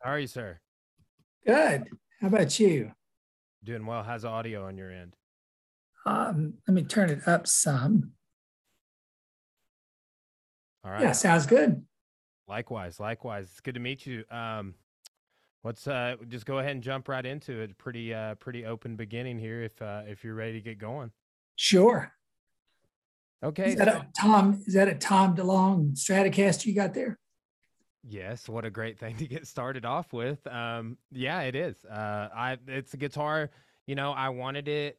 How are you, sir? Good. How about you? Doing well. How's the audio on your end? Um, let me turn it up some. All right. Yeah, sounds good. Likewise, likewise. It's good to meet you. Um, let's uh, just go ahead and jump right into it. Pretty, uh, pretty open beginning here. If uh, if you're ready to get going. Sure. Okay. Is that a Tom? Is that a Tom DeLonge Stratocaster you got there? Yes, what a great thing to get started off with. Um, yeah, it is. Uh, I it's a guitar. You know, I wanted it.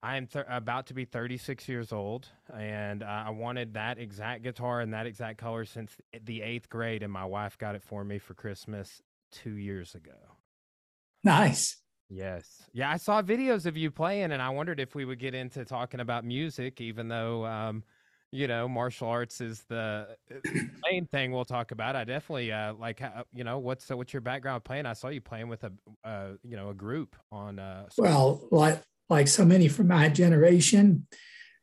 I am th- about to be 36 years old, and uh, I wanted that exact guitar and that exact color since the eighth grade, and my wife got it for me for Christmas two years ago. Nice. Yes. Yeah, I saw videos of you playing, and I wondered if we would get into talking about music, even though, um, you know, martial arts is the uh, main thing we'll talk about. I definitely uh, like, how, you know, what's uh, what's your background playing? I saw you playing with a, uh, you know, a group on. Uh, Well, like like so many from my generation,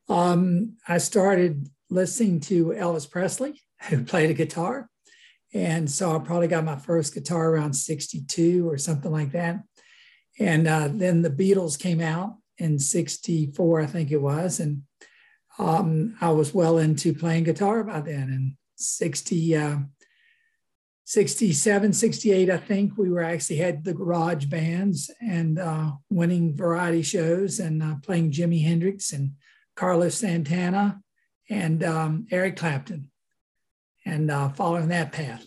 um, I started listening to Elvis Presley, who played a guitar, and so I probably got my first guitar around '62 or something like that. And uh, then the Beatles came out in '64, I think it was, and um, I was well into playing guitar by then. And 60, uh, 67, 68, I think we were actually had the garage bands and uh, winning variety shows and uh, playing Jimi Hendrix and Carlos Santana and um, Eric Clapton and uh, following that path.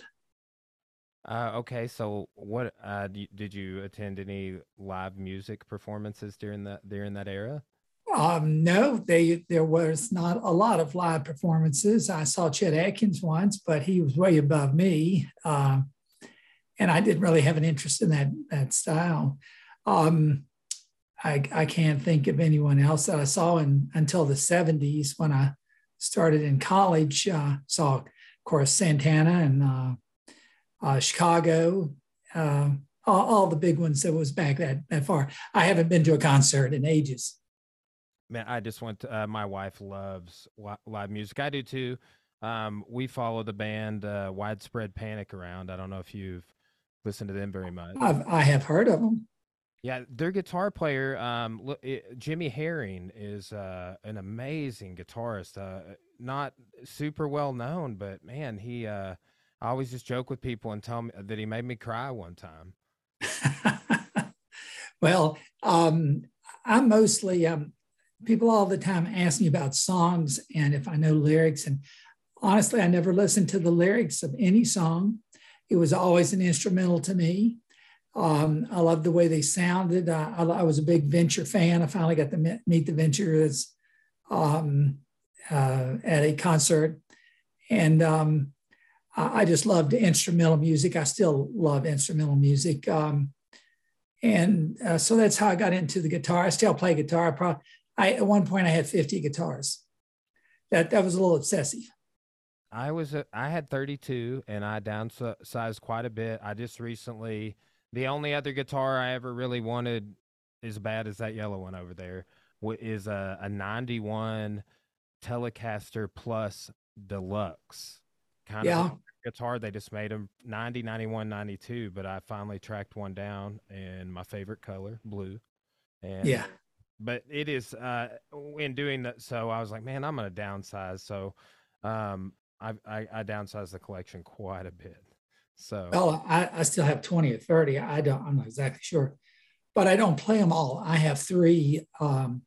uh, okay, so what uh, did you attend any live music performances during that during that era? Um, no, they there was not a lot of live performances. I saw Chet Atkins once, but he was way above me, um, and I didn't really have an interest in that that style. Um, I, I can't think of anyone else that I saw in until the '70s when I started in college. Uh, saw, course, Santana and uh, uh, Chicago. Uh, all, all the big ones that was back that that far. I haven't been to a concert in ages. Man, I just went. To, uh, my wife loves live music. I do too. Um, we follow the band uh, Widespread Panic around. I don't know if you've listened to them very much. I've, I have heard of them. Yeah, their guitar player, um, Jimmy Herring, is uh, an amazing guitarist. Uh, not super well known, but man, he. Uh, I always just joke with people and tell me that he made me cry one time. well, um, I'm mostly um, people all the time ask me about songs and if I know lyrics. And honestly, I never listened to the lyrics of any song. It was always an instrumental to me. Um, I loved the way they sounded. Uh, I, I, was a big Venture fan. I finally got to meet the Ventures um, uh, at a concert, and um, I, just loved instrumental music. I still love instrumental music, um, and uh, so that's how I got into the guitar. I still play guitar. I probably I, at one point I had 50 guitars. That that was a little obsessive. I was a, I had 32 and I downsized quite a bit. I just recently the only other guitar I ever really wanted as bad as that yellow one over there is a, a 91 Telecaster Plus Deluxe kind yeah. of guitar. They just made them 90, 91, 92, but I finally tracked one down in my favorite color, blue. And yeah but it is uh in doing that so i was like man i'm gonna downsize so um i i, I downsized the collection quite a bit so well I, I still have 20 or 30 i don't i'm not exactly sure but i don't play them all i have three um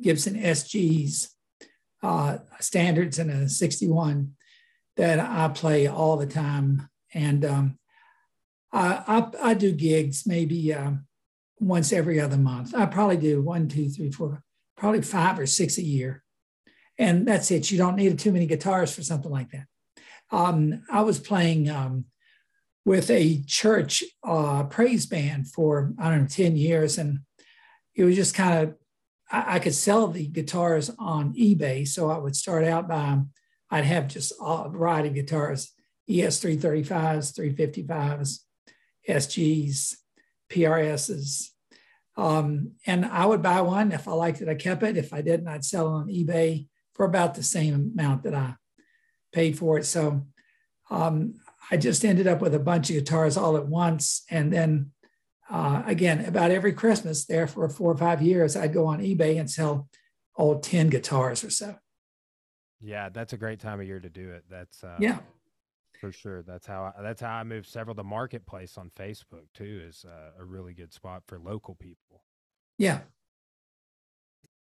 gibson sgs uh standards and a 61 that i play all the time and um i i, I do gigs maybe um once every other month. I probably do one, two, three, four, probably five or six a year. And that's it. You don't need too many guitars for something like that. Um, I was playing um, with a church uh, praise band for, I don't know, 10 years. And it was just kind of, I, I could sell the guitars on eBay. So I would start out by, I'd have just a variety of guitars ES 335s, 355s, SGs, PRSs, Um, and I would buy one if I liked it. I kept it. If I didn't, I'd sell it on eBay for about the same amount that I paid for it. So um, I just ended up with a bunch of guitars all at once. And then uh, again, about every Christmas there for four or five years, I'd go on eBay and sell all 10 guitars or so. Yeah, that's a great time of year to do it. That's uh, yeah, for sure. That's how I, that's how I moved several. The marketplace on Facebook too is uh, a really good spot for local people. Yeah,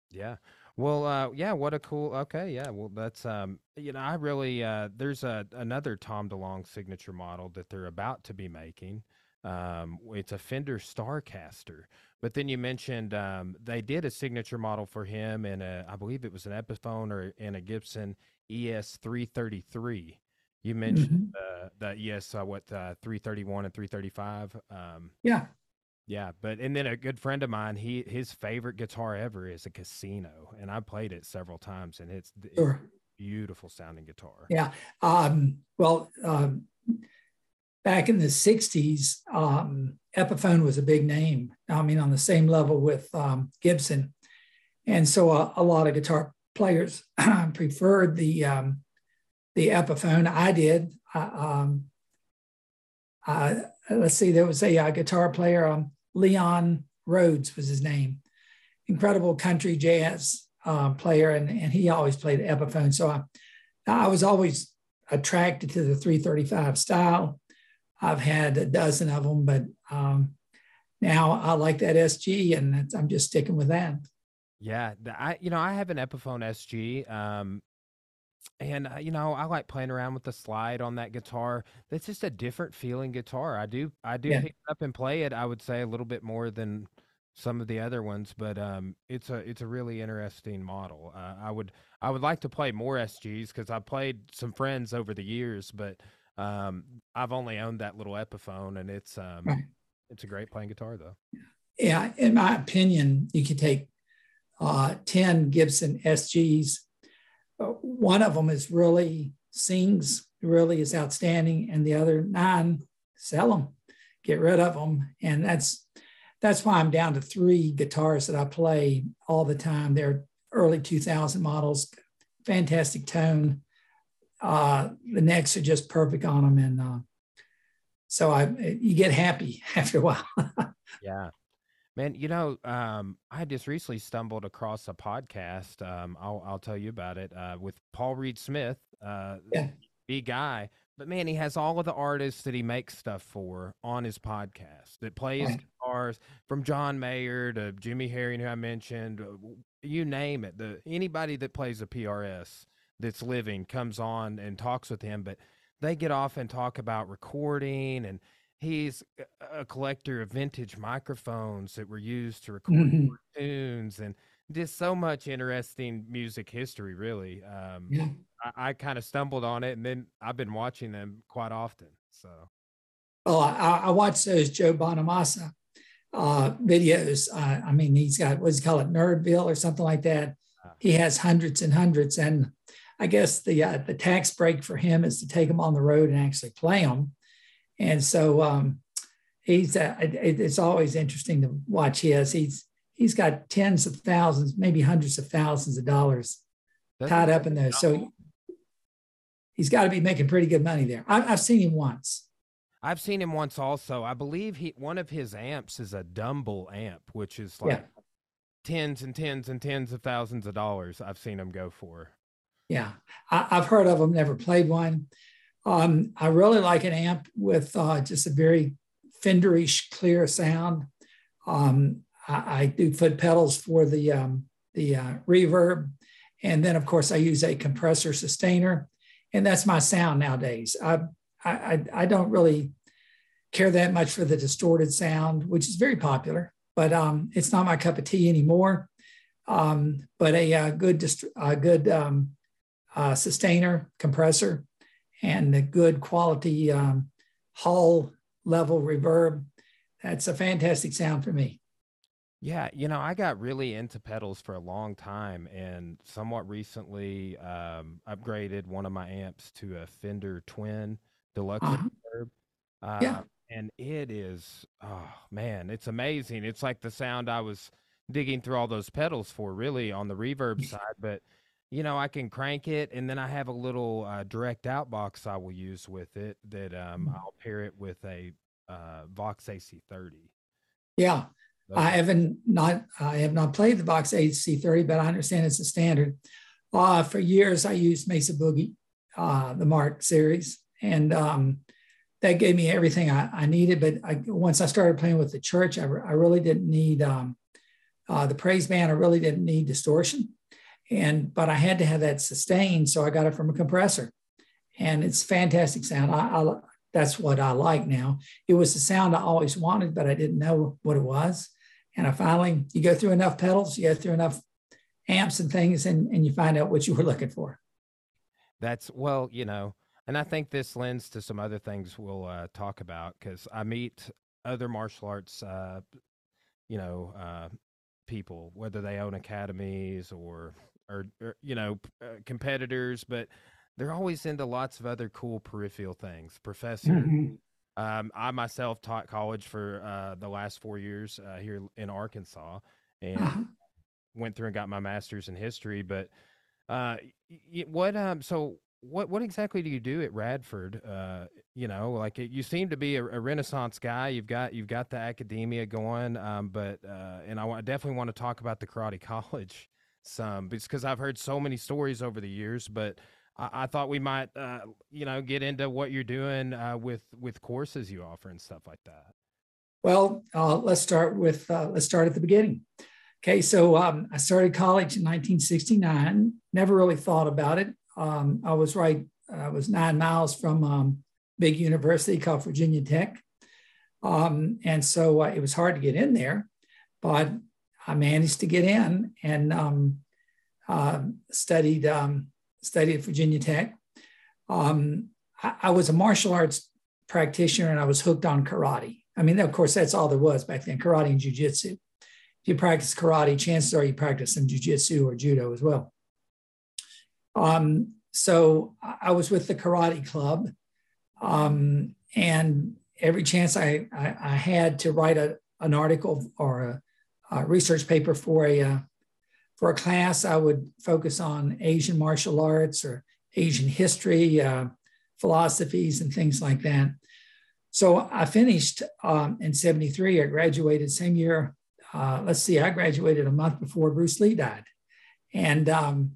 yeah. Well, uh, yeah. What a cool. Okay, yeah. Well, that's um, you know, I really uh, there's a another Tom DeLonge signature model that they're about to be making. Um, it's a Fender Starcaster. But then you mentioned um, they did a signature model for him, and I believe it was an Epiphone or in a Gibson ES 333. You mentioned mm-hmm. uh, the ES uh, what uh, 331 and 335. Um, yeah, yeah. But and then a good friend of mine, he his favorite guitar ever is a Casino, and I played it several times, and it's, sure. it's beautiful sounding guitar. Yeah. Um, well, um, back in the 60s, um, Epiphone was a big name. I mean, on the same level with um, Gibson. And so a, a, lot of guitar players preferred the, um, the Epiphone. I did. Um, let's see, there was a, a guitar player, um, Leon Rhodes was his name, incredible country jazz uh, player, and, and he always played Epiphone. So I, I was always attracted to the 335 style. I've had a dozen of them, but um, now I like that SG, and I'm just sticking with that. Yeah, I you know I have an Epiphone SG, um, and uh, you know I like playing around with the slide on that guitar. That's just a different feeling guitar. I do I do yeah. pick it up and play it. I would say a little bit more than some of the other ones, but um, it's a it's a really interesting model. Uh, I would I would like to play more SGs because I played some friends over the years, but um, I've only owned that little Epiphone, and it's um, right. it's a great playing guitar though. Yeah, in my opinion, you could take uh, ten Gibson SGs. Uh, one of them is really sings, really is outstanding, and the other nine sell them, get rid of them, and that's that's why I'm down to three guitars that I play all the time. They're early 2000 models, fantastic tone uh, the necks are just perfect on them, and uh, so I you get happy after a while. yeah, man. You know, um, I just recently stumbled across a podcast. Um, I'll I'll tell you about it uh, with Paul Reed Smith. Uh, yeah, big guy. But man, he has all of the artists that he makes stuff for on his podcast that plays right. guitars from John Mayer to Jimmy Herring, who I mentioned, uh, you name it. The anybody that plays a PRS that's living comes on and talks with him, but they get off and talk about recording and he's a collector of vintage microphones that were used to record mm-hmm. tunes and just so much interesting music history really. Um, yeah. i, I kind of stumbled on it and then i've been watching them quite often so. Oh i, I watched those joe bonamassa uh, videos. Uh, i mean he's got what's he call it? Nerdville or something like that. Uh, he has hundreds and hundreds and I guess the uh, the tax break for him is to take them on the road and actually play them. And so um, he's uh, it, it's always interesting to watch his. He's he's got tens of thousands, maybe hundreds of thousands of dollars That's tied up in those. So he's got to be making pretty good money there. I, I've seen him once. I've seen him once also. I believe he one of his amps is a Dumble amp, which is like yeah. tens and tens and tens of thousands of dollars. I've seen him go for. Yeah, I, have heard of them, never played one. Um, I really like an amp with uh, just a very Fenderish clear sound. Um, I, I, do foot pedals for the um, the uh, reverb, and then of course I use a compressor sustainer, and that's my sound nowadays. I I, I don't really care that much for the distorted sound, which is very popular, but um, it's not my cup of tea anymore. Um, but a, a, good, dist- a good um, uh, sustainer compressor and the good quality um, hall level reverb. That's a fantastic sound for me. Yeah, you know, I got really into pedals for a long time and somewhat recently um, upgraded one of my amps to a Fender Twin Deluxe uh-huh. reverb. Uh, yeah. And it is, oh man, it's amazing. It's like the sound I was digging through all those pedals for, really, on the reverb side. But you know, I can crank it, and then I have a little uh, direct out box I will use with it that um, mm. I'll pair it with a uh, Vox AC30. Yeah, I haven't not I have not played the Vox AC30, but I understand it's a standard. Uh, for years, I used Mesa Boogie, uh, the Mark series, and um, that gave me everything I, I needed. But I, once I started playing with the church, I, re- I really didn't need um, uh, the praise band. I really didn't need distortion, and but I had to have that sustained, so I got it from a compressor, and it's fantastic sound. I, I that's what I like now. It was the sound I always wanted, but I didn't know what it was. And I finally, you go through enough pedals, you go through enough amps and things, and, and you find out what you were looking for. That's well, you know, and I think this lends to some other things we'll uh, talk about because I meet other martial arts, uh, you know, uh, people, whether they own academies or, or, or you know, uh, competitors, but they're always into lots of other cool peripheral things. Professor, mm-hmm. um, I myself taught college for uh, the last four years uh, here in Arkansas, and uh-huh. went through and got my master's in history. But uh, what um, so what what exactly do you do at Radford? Uh, you know, like it, you seem to be a, a, Renaissance guy. You've got you've got the academia going, um, but uh, and I definitely want to talk about the karate college some because I've heard so many stories over the years, but I, I thought we might, uh, you know, get into what you're doing uh, with with courses you offer and stuff like that. Well, uh, let's start with uh, let's start at the beginning. Okay, so um, I started college in 1969. Never really thought about it. Um, I was right. I was nine miles from um, big university called Virginia Tech, um, and so uh, it was hard to get in there, but I managed to get in and um, uh, studied um, studied at Virginia Tech. Um, I, I, was a martial arts practitioner and I was hooked on karate. I mean, of course, that's all there was back then karate and jujitsu. If you practice karate, chances are you practice some jujitsu or judo as well. Um, so I was with the karate club. Um, and every chance I, I, I, had to write a, an article or a, a research paper for a, uh, for a class, I would focus on Asian martial arts or Asian history, uh, philosophies, and things like that. So I finished um, in 73. I graduated same year. Uh, let's see, I graduated a month before Bruce Lee died. And um,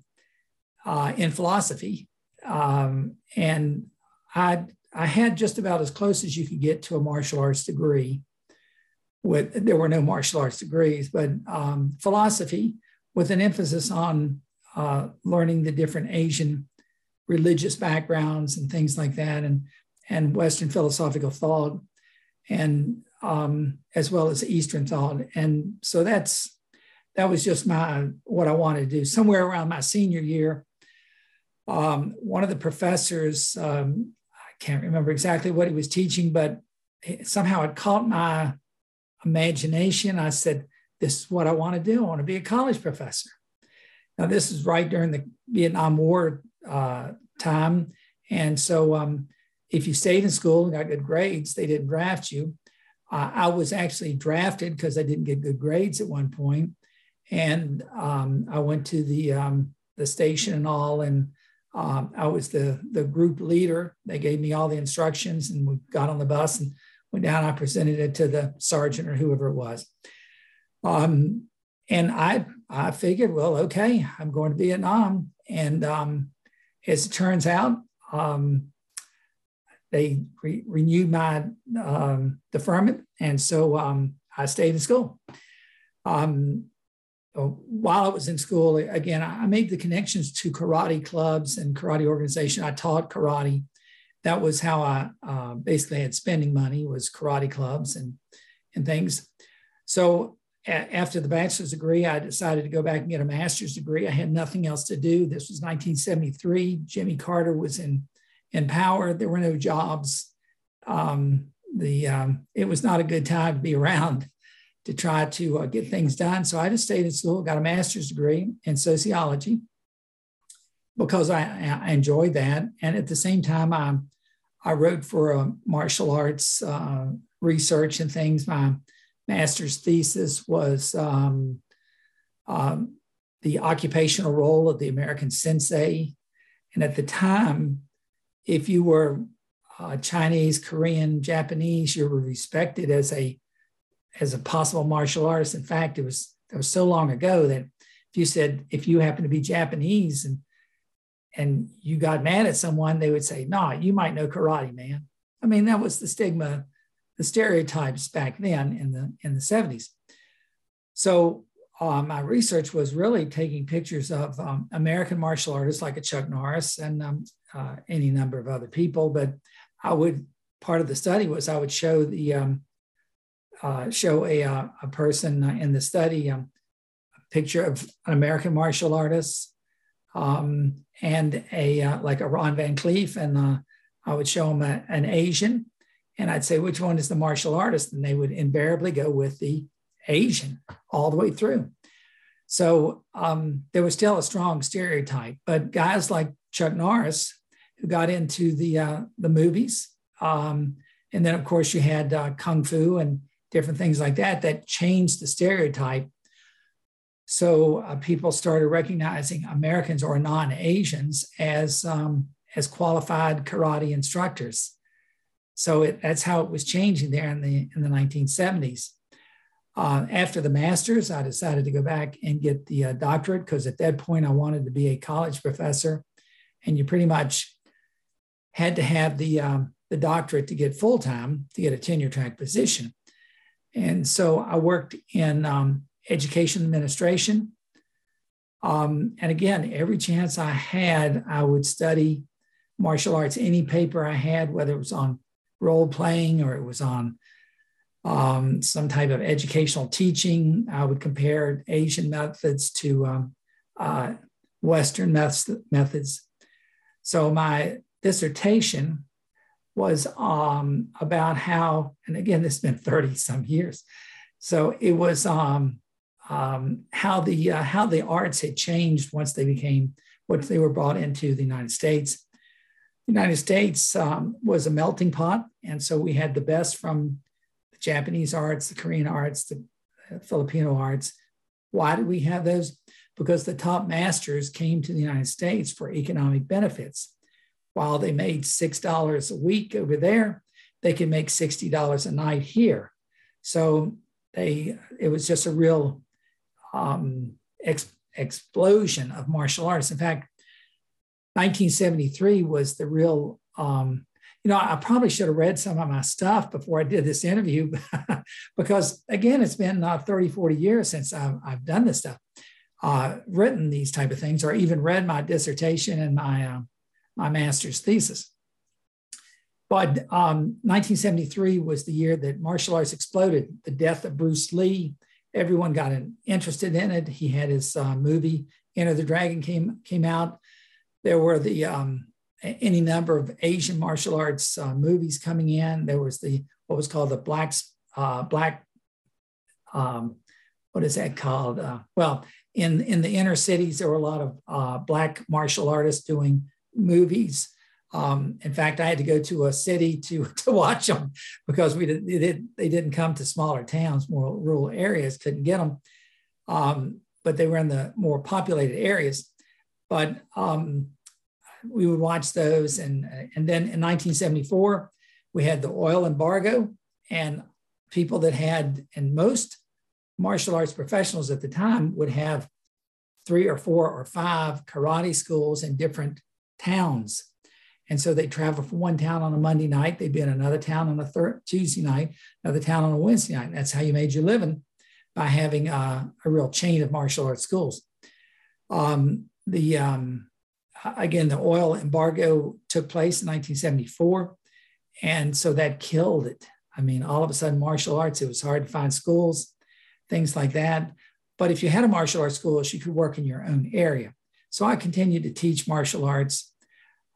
uh, in philosophy. Um, and I, I had just about as close as you could get to a martial arts degree. With there were no martial arts degrees, but um, philosophy with an emphasis on uh, learning the different Asian religious backgrounds and things like that, and and Western philosophical thought, and um, as well as Eastern thought. And so that's that was just my what I wanted to do. Somewhere around my senior year, um, one of the professors, um, I can't remember exactly what he was teaching, but somehow it caught my imagination. I said, this is what I want to do. I want to be a college professor. Now, this is right during the Vietnam War uh, time. And so, um, if you stayed in school and got good grades, they didn't draft you. Uh, I was actually drafted because I didn't get good grades at one point. And um, I went to the, um, the station and all, and um, I was the, the group leader. They gave me all the instructions, and we got on the bus and went down. I presented it to the sergeant or whoever it was. Um, and I, I figured, well, okay, I'm going to Vietnam. And um, as it turns out, um, they re- renewed my um, deferment. And so um, I stayed in school. Um, while I was in school, again, I made the connections to karate clubs and karate organization. I taught karate. That was how I uh, basically had spending money was karate clubs and, and things. So after the bachelor's degree, I decided to go back and get a master's degree. I had nothing else to do. This was 1973. Jimmy Carter was in, in power. There were no jobs. Um, the um, it was not a good time to be around to try to uh, get things done. So I just stayed in school, got a master's degree in sociology because I, I enjoyed that, and at the same time, I I wrote for a martial arts uh, research and things. My master's thesis was um, um, the occupational role of the American sensei. And at the time, if you were uh, Chinese, Korean, Japanese, you were respected as a as a possible martial artist. In fact, it was it was so long ago that if you said if you happen to be Japanese and and you got mad at someone, they would say, "Nah, you might know karate, man." I mean, that was the stigma, the stereotypes back then in the in the seventies. So uh, my research was really taking pictures of um, American martial artists like a Chuck Norris and um, uh, any number of other people. But I would part of the study was I would show the um, uh, show a, uh, a person in the study um, a picture of an American martial artist um, and a uh, like a Ron Van Clief, and uh, I would show them a, an Asian, and I'd say which one is the martial artist, and they would invariably go with the Asian all the way through. So um, there was still a strong stereotype, but guys like Chuck Norris, who got into the uh, the movies, um, and then of course you had uh, kung fu and different things like that that changed the stereotype. So uh, people started recognizing Americans or non-Asians as um, as qualified karate instructors. So it, that's how it was changing there in the in the 1970s. Uh, after the master's, I decided to go back and get the uh, doctorate because at that point I wanted to be a college professor, and you pretty much had to have the um, the doctorate to get full time to get a tenure track position. And so I worked in um, education administration. Um, and again, every chance I had, I would study martial arts. Any paper I had, whether it was on role playing or it was on um, some type of educational teaching. I would compare Asian methods to um, uh, Western methods. So my dissertation was um, about how, and again, this has been 30 some years. So it was um, um, how the uh, how the arts had changed once they became once they were brought into the United States. The United States um, was a melting pot, and so we had the best from the Japanese arts, the Korean arts, the Filipino arts. Why did we have those? Because the top masters came to the United States for economic benefits. While they made $6 a week over there, they could make $60 a night here. So they it was just a real um, ex, explosion of martial arts. In fact, 1973 was the real um, you know, I probably should have read some of my stuff before I did this interview because, again, it's been uh, 30, 40 years since I've, I've done this stuff, uh, written these type of things, or even read my dissertation and my, uh, my master's thesis. But um, 1973 was the year that martial arts exploded. The death of Bruce Lee, everyone got interested in it. He had his uh, movie Enter the Dragon came came out. There were the um, any number of Asian martial arts uh, movies coming in. There was the what was called the Black uh, Black um, what is that called? Uh, well, in in the inner cities, there were a lot of uh, black martial artists doing movies. Um, in fact, I had to go to a city to to watch them because we did, they, did, they didn't come to smaller towns, more rural areas, couldn't get them. Um, but they were in the more populated areas. But um, we would watch those. And, and then in 1974, we had the oil embargo, and people that had, and most martial arts professionals at the time would have three or four or five karate schools in different towns. And so they travel from one town on a Monday night, they'd be in another town on a third Tuesday night, another town on a Wednesday night. That's how you made your living by having a, a real chain of martial arts schools. Um, the um, again, the oil embargo took place in 1974. And so that killed it. I mean, all of a sudden, martial arts, it was hard to find schools, things like that. But if you had a martial arts school, you could work in your own area. So I continued to teach martial arts.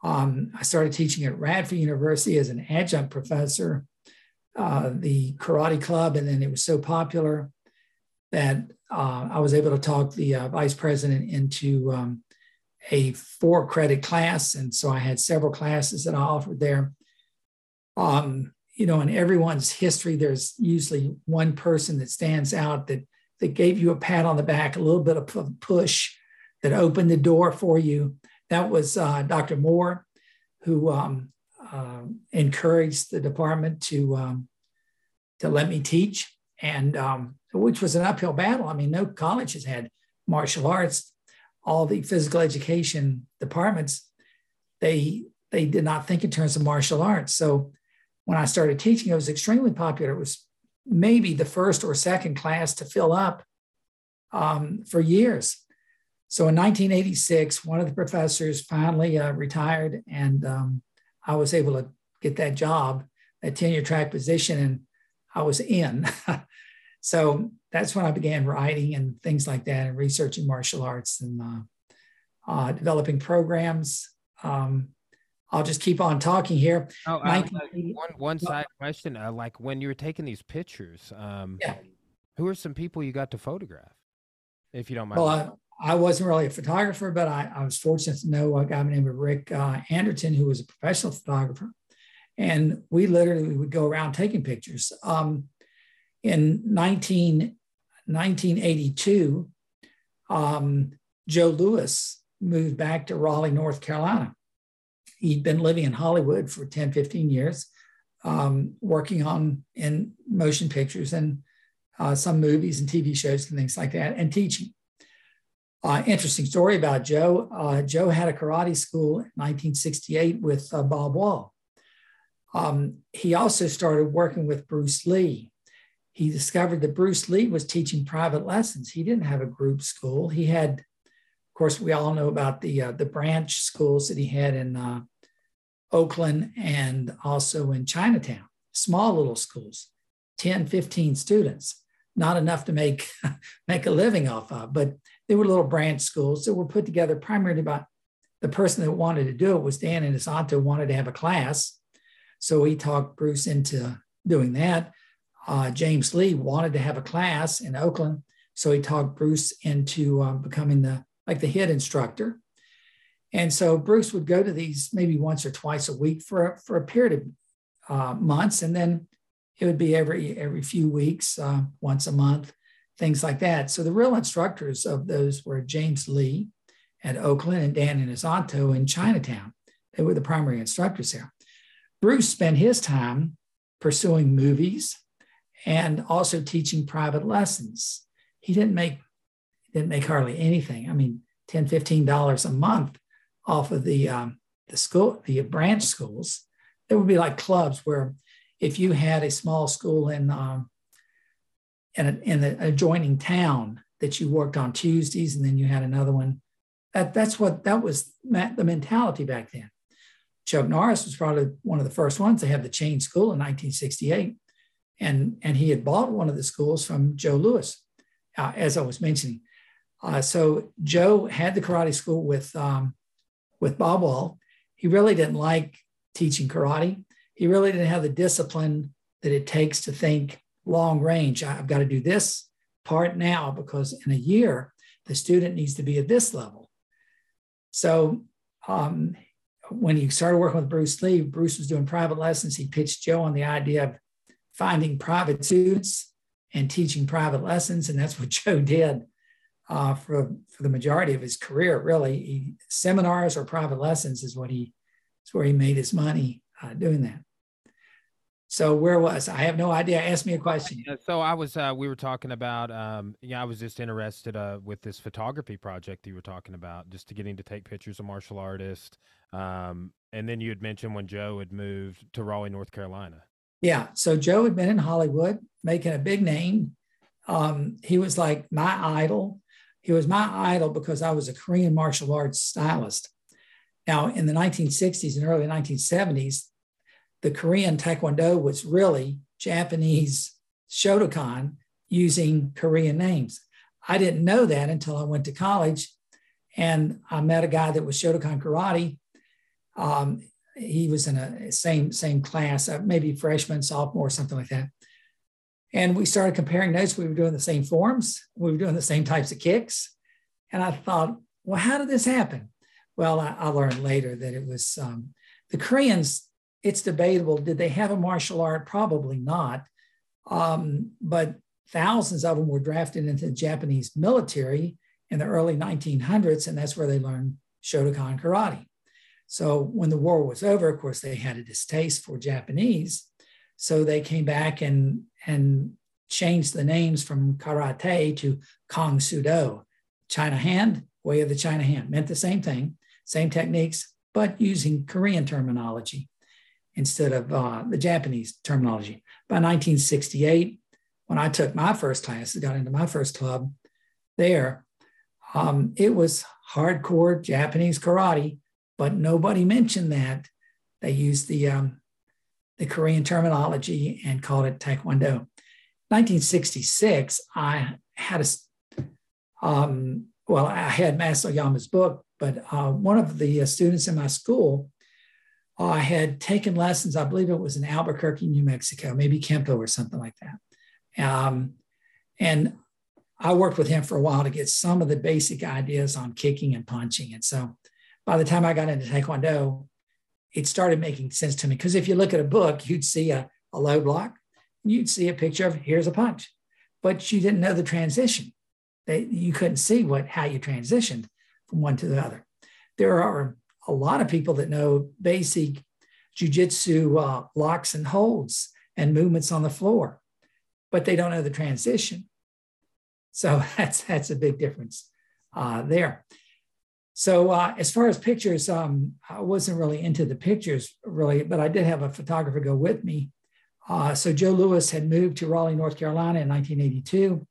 Um, I started teaching at Radford University as an adjunct professor, uh, the karate club, and then it was so popular that uh, I was able to talk the uh, vice president into um, a four credit class. And so I had several classes that I offered there. Um, you know, in everyone's history, there's usually one person that stands out that that gave you a pat on the back, a little bit of push that opened the door for you. That was uh, Dr. Moore, who um, uh, encouraged the department to um, to let me teach, and um, which was an uphill battle. I mean, no college has had martial arts. All the physical education departments, they they did not think in terms of martial arts. So when I started teaching, it was extremely popular. It was maybe the first or second class to fill up um, for years. So in 1986, one of the professors finally uh, retired, and um, I was able to get that job, that tenure track position, and I was in. so that's when I began writing and things like that, and researching martial arts and uh, uh, developing programs. Um, I'll just keep on talking here. Oh, uh, one one side question: uh, like when you were taking these pictures, um, yeah. who are some people you got to photograph, if you don't mind? Well, I, wasn't really a photographer, but I, I, was fortunate to know a guy named Rick uh, Anderton, who was a professional photographer, and we literally would go around taking pictures. Um, in 19, 1982, um, Joe Lewis moved back to Raleigh, North Carolina he'd been living in Hollywood for 10, 15 years, um, working on in motion pictures and uh, some movies and TV shows and things like that, and teaching. Uh, interesting story about Joe. Uh, Joe had a karate school in 1968 with uh, Bob Wall. Um, he also started working with Bruce Lee. He discovered that Bruce Lee was teaching private lessons. He didn't have a group school. He had of course, we all know about the uh, the branch schools that he had in uh, Oakland and also in Chinatown, small little schools, 10, 15 students, not enough to make, make a living off of, but they were little branch schools that were put together primarily by the person that wanted to do it was Dan Inosanto wanted to have a class. So he talked Bruce into doing that. Uh, James Lee wanted to have a class in Oakland. So he talked Bruce into uh, becoming the like the head instructor. And so Bruce would go to these maybe once or twice a week for, for a period of uh, months. And then it would be every, every few weeks, uh, once a month, things like that. So the real instructors of those were James Lee at Oakland and Dan Inosanto in Chinatown. They were the primary instructors there. Bruce spent his time pursuing movies and also teaching private lessons. He didn't make didn't make hardly anything. I mean, 10 $15 a month off of the, um, the school, the branch schools. There would be like clubs where if you had a small school in, um, in, a, in the adjoining town that you worked on Tuesdays and then you had another one, that, that's what, that was the mentality back then. Chuck Norris was probably one of the first ones to have the chain school in 1968. And, and he had bought one of the schools from Joe Lewis, uh, as I was mentioning. Uh, so Joe had the karate school with um, with Bob Wall. He really didn't like teaching karate. He really didn't have the discipline that it takes to think long range. I've got to do this part now because in a year the student needs to be at this level. So um, when he started working with Bruce Lee, Bruce was doing private lessons. He pitched Joe on the idea of finding private students and teaching private lessons, and that's what Joe did uh, for, for the majority of his career, really. He, seminars or private lessons is what he is where he made his money uh, doing that. So where was I? have no idea. Ask me a question. So I was uh, we were talking about um, yeah I was just interested uh, with this photography project you were talking about, just to getting to take pictures of martial artists. Um, and then you had mentioned when Joe had moved to Raleigh, North Carolina. Yeah. So Joe had been in Hollywood making a big name. Um, he was like my idol. He was my idol because I was a Korean martial arts stylist. Now, in the 1960s and early 1970s, the Korean Taekwondo was really Japanese Shotokan using Korean names. I didn't know that until I went to college and I met a guy that was Shotokan Karate. Um, he was in a same same class, uh, maybe freshman, sophomore, something like that. And we started comparing notes. We were doing the same forms, we were doing the same types of kicks. And I thought, well, how did this happen? Well, I, I learned later that it was um, the Koreans it's debatable. Did they have a martial art? Probably not. Um, but thousands of them were drafted into the Japanese military in the early 1900s, and that's where they learned Shotokan karate. So when the war was over, of course, they had a distaste for Japanese. So they came back and, and changed the names from karate to Kong Sudo. China hand, way of the China hand, meant the same thing, same techniques, but using Korean terminology instead of uh, the Japanese terminology. By 1968, when I took my first class, got into my first club there, um, it was hardcore Japanese karate, but nobody mentioned that. They used the um, the Korean terminology and called it Taekwondo. 1966, I had a um, well, I had Mas Oyama's book, but uh, one of the uh, students in my school uh, had taken lessons. I believe it was in Albuquerque, New Mexico, maybe Kempo or something like that. Um, and I worked with him for a while to get some of the basic ideas on kicking and punching. And so by the time I got into Taekwondo, it started making sense to me. Because if you look at a book, you'd see a, a low block, you'd see a picture of here's a punch, but you didn't know the transition. They, you couldn't see what how you transitioned from one to the other. There are a lot of people that know basic jujitsu uh, locks and holds and movements on the floor, but they don't know the transition. So that's that's a big difference uh, there. So uh, as far as pictures, um, I wasn't really into the pictures really, but I did have a photographer go with me. Uh, so Joe Lewis had moved to Raleigh, North Carolina in 1982.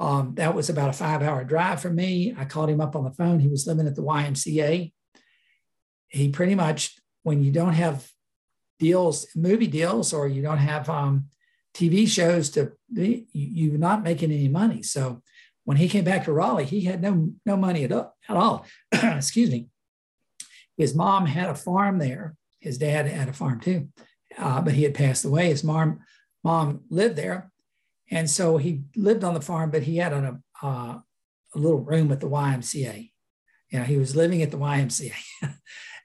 Um, that was about a five hour drive for me. I called him up on the phone. He was living at the YMCA. He pretty much, when you don't have deals, movie deals, or you don't have um, TV shows to, you're not making any money. So when he came back to Raleigh, he had no, no money at all. At all. Excuse me. His mom had a farm there. His dad had a farm too, uh, but he had passed away. His mom, mom lived there and so he lived on the farm, but he had a, uh, a little room at the YMCA. You know, he was living at the YMCA.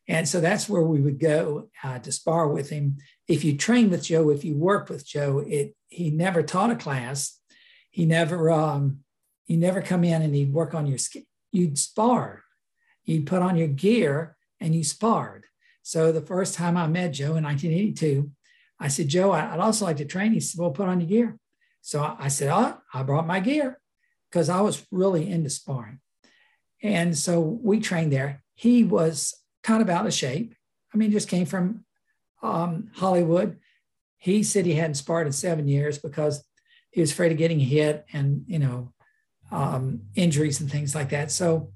and so that's where we would go uh, to spar with him. If you train with Joe, if you work with Joe, it he never taught a class. He never um, you never come in and he'd work on your skin. You'd spar. You'd put on your gear and you sparred. So the first time I met Joe in 1982, I said, Joe, I'd also like to train. He said, Well, put on your gear. So I said, oh, I brought my gear because I was really into sparring. And so we trained there. He was kind of out of shape. I mean, just came from um, Hollywood. He said he hadn't sparred in seven years because he was afraid of getting hit and, you know, um, injuries and things like that. So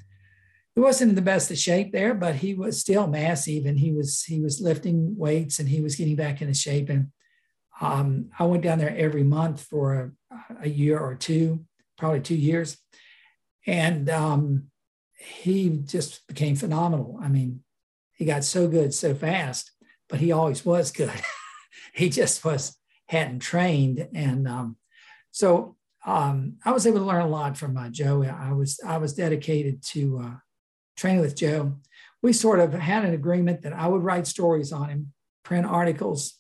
he wasn't in the best of shape there, but he was still massive and he was he was lifting weights and he was getting back into shape. And um, I went down there every month for a, a, year or two, probably two years. And um, he just became phenomenal. I mean, he got so good so fast, but he always was good. he just was hadn't trained. And um, so um, I was able to learn a lot from uh, Joe. I was I was dedicated to uh, training with Joe. We sort of had an agreement that I would write stories on him, print articles,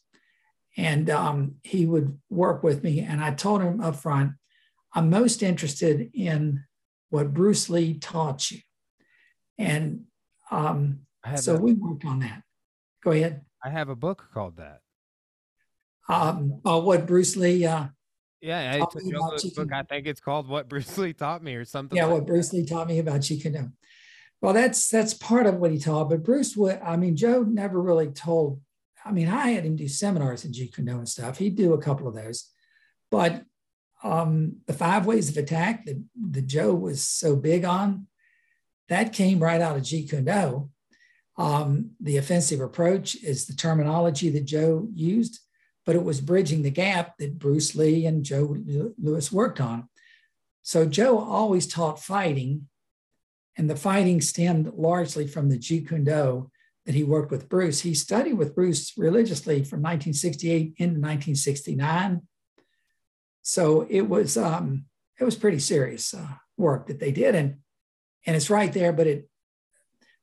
and um, he would work with me. And I told him up front, I'm most interested in what Bruce Lee taught you. And um, so we worked on that. Go ahead. I have a book called that. Um, uh, what Bruce Lee. Uh, yeah, I took book. I think it's called "What Bruce Lee Taught Me" or something. Yeah, like what Bruce Lee taught me about Jeet Kune Well, that's that's part of what he taught. But Bruce would. I mean, Joe never really told I mean, I had him do seminars in Jeet Kune Do and stuff. He'd do a couple of those. But um, the five ways of attack that, that Joe was so big on, that came right out of Jeet Kune Do. Um, the offensive approach is the terminology that Joe used, but it was bridging the gap that Bruce Lee and Joe Lewis worked on. So Joe always taught fighting, and the fighting stemmed largely from the Jeet Kune Do that he worked with Bruce. He studied with Bruce religiously from 1968 into 1969. So it was um, it was pretty serious uh, work that they did, and and it's right there. But it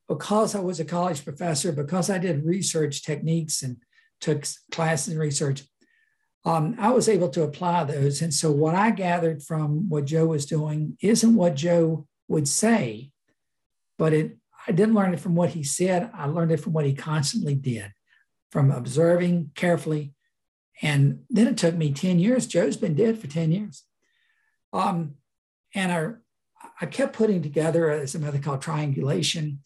because I was a college professor, because I did research techniques and took classes in research. Um, I was able to apply those. And so what I gathered from what Joe was doing isn't what Joe would say, but it I didn't learn it from what he said. I learned it from what he constantly did, from observing carefully. And then it took me 10 years. Joe's been dead for 10 years. Um, and I, I kept putting together a method called triangulation,